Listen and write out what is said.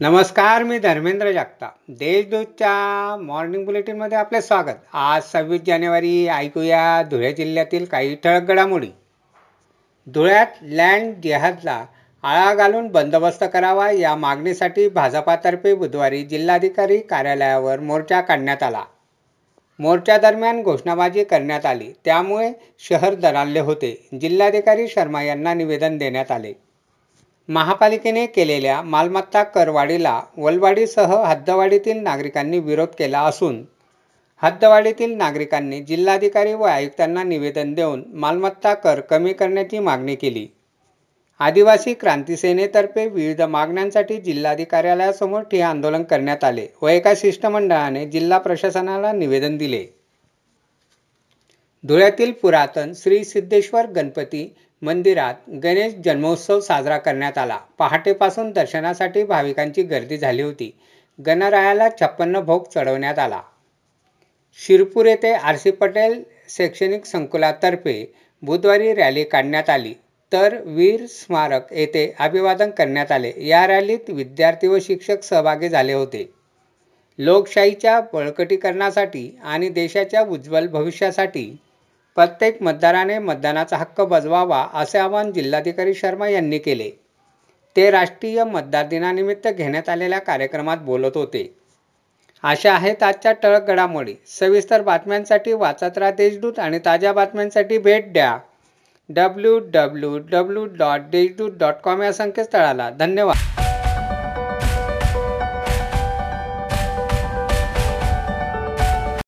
नमस्कार मी धर्मेंद्र जागता देशदूतच्या मॉर्निंग बुलेटिनमध्ये आपले स्वागत. आज सव्वीस जानेवारी ऐकूया धुळे जिल्ह्यातील काही ठळक घडामोडी. धुळ्यात लँड जिहादला आळा घालून बंदोबस्त करावा या मागणीसाठी भाजपातर्फे बुधवारी जिल्हाधिकारी कार्यालयावर मोर्चा काढण्यात आला. मोर्चादरम्यान घोषणाबाजी करण्यात आली. त्यामुळे शहर दरानले होते. जिल्हाधिकारी शर्मा यांना निवेदन देण्यात आले. महापालिकेने केलेल्या मालमत्ता करवाढीला वलवाडीसह हद्दवाडीतील नागरिकांनी विरोध केला असून हद्दवाडीतील नागरिकांनी जिल्हाधिकारी व आयुक्तांना निवेदन देऊन मालमत्ता कर कमी करण्याची मागणी केली. आदिवासी क्रांती सेनेतर्फे विविध मागण्यांसाठी जिल्हाधिकार्यालयासमोर ठिय्या आंदोलन करण्यात आले व एका शिष्टमंडळाने जिल्हा प्रशासनाला निवेदन दिले. धुळ्यातील पुरातन श्री सिद्धेश्वर गणपती मंदिरात गणेश जन्मोत्सव साजरा करण्यात आला. पहाटेपासून दर्शनासाठी भाविकांची गर्दी झाली होती. गणरायाला छप्पन्न भोग चढवण्यात आला. शिरपूर येथे आर सी पटेल शैक्षणिक संकुलातर्फे बुधवारी रॅली काढण्यात आली. तर वीर स्मारक येथे अभिवादन करण्यात आले. या रॅलीत विद्यार्थी व शिक्षक सहभागी झाले होते. लोकशाहीच्या बळकटीकरणासाठी आणि देशाच्या उज्ज्वल भविष्यासाठी प्रत्येक मतदाराने मतदानाचा हक्क बजवावा असे आवाहन जिल्हाधिकारी शर्मा यांनी केले. ते राष्ट्रीय मतदार दिनानिमित्त घेण्यात आलेल्या कार्यक्रमात बोलत होते. अशा आहेत आजच्या टळक घडामोडी. सविस्तर बातम्यांसाठी वाचत राहा देशदूत आणि ताज्या बातम्यांसाठी भेट द्या. W W W dot Deshdoot dot com या संकेतस्थळाला. धन्यवाद.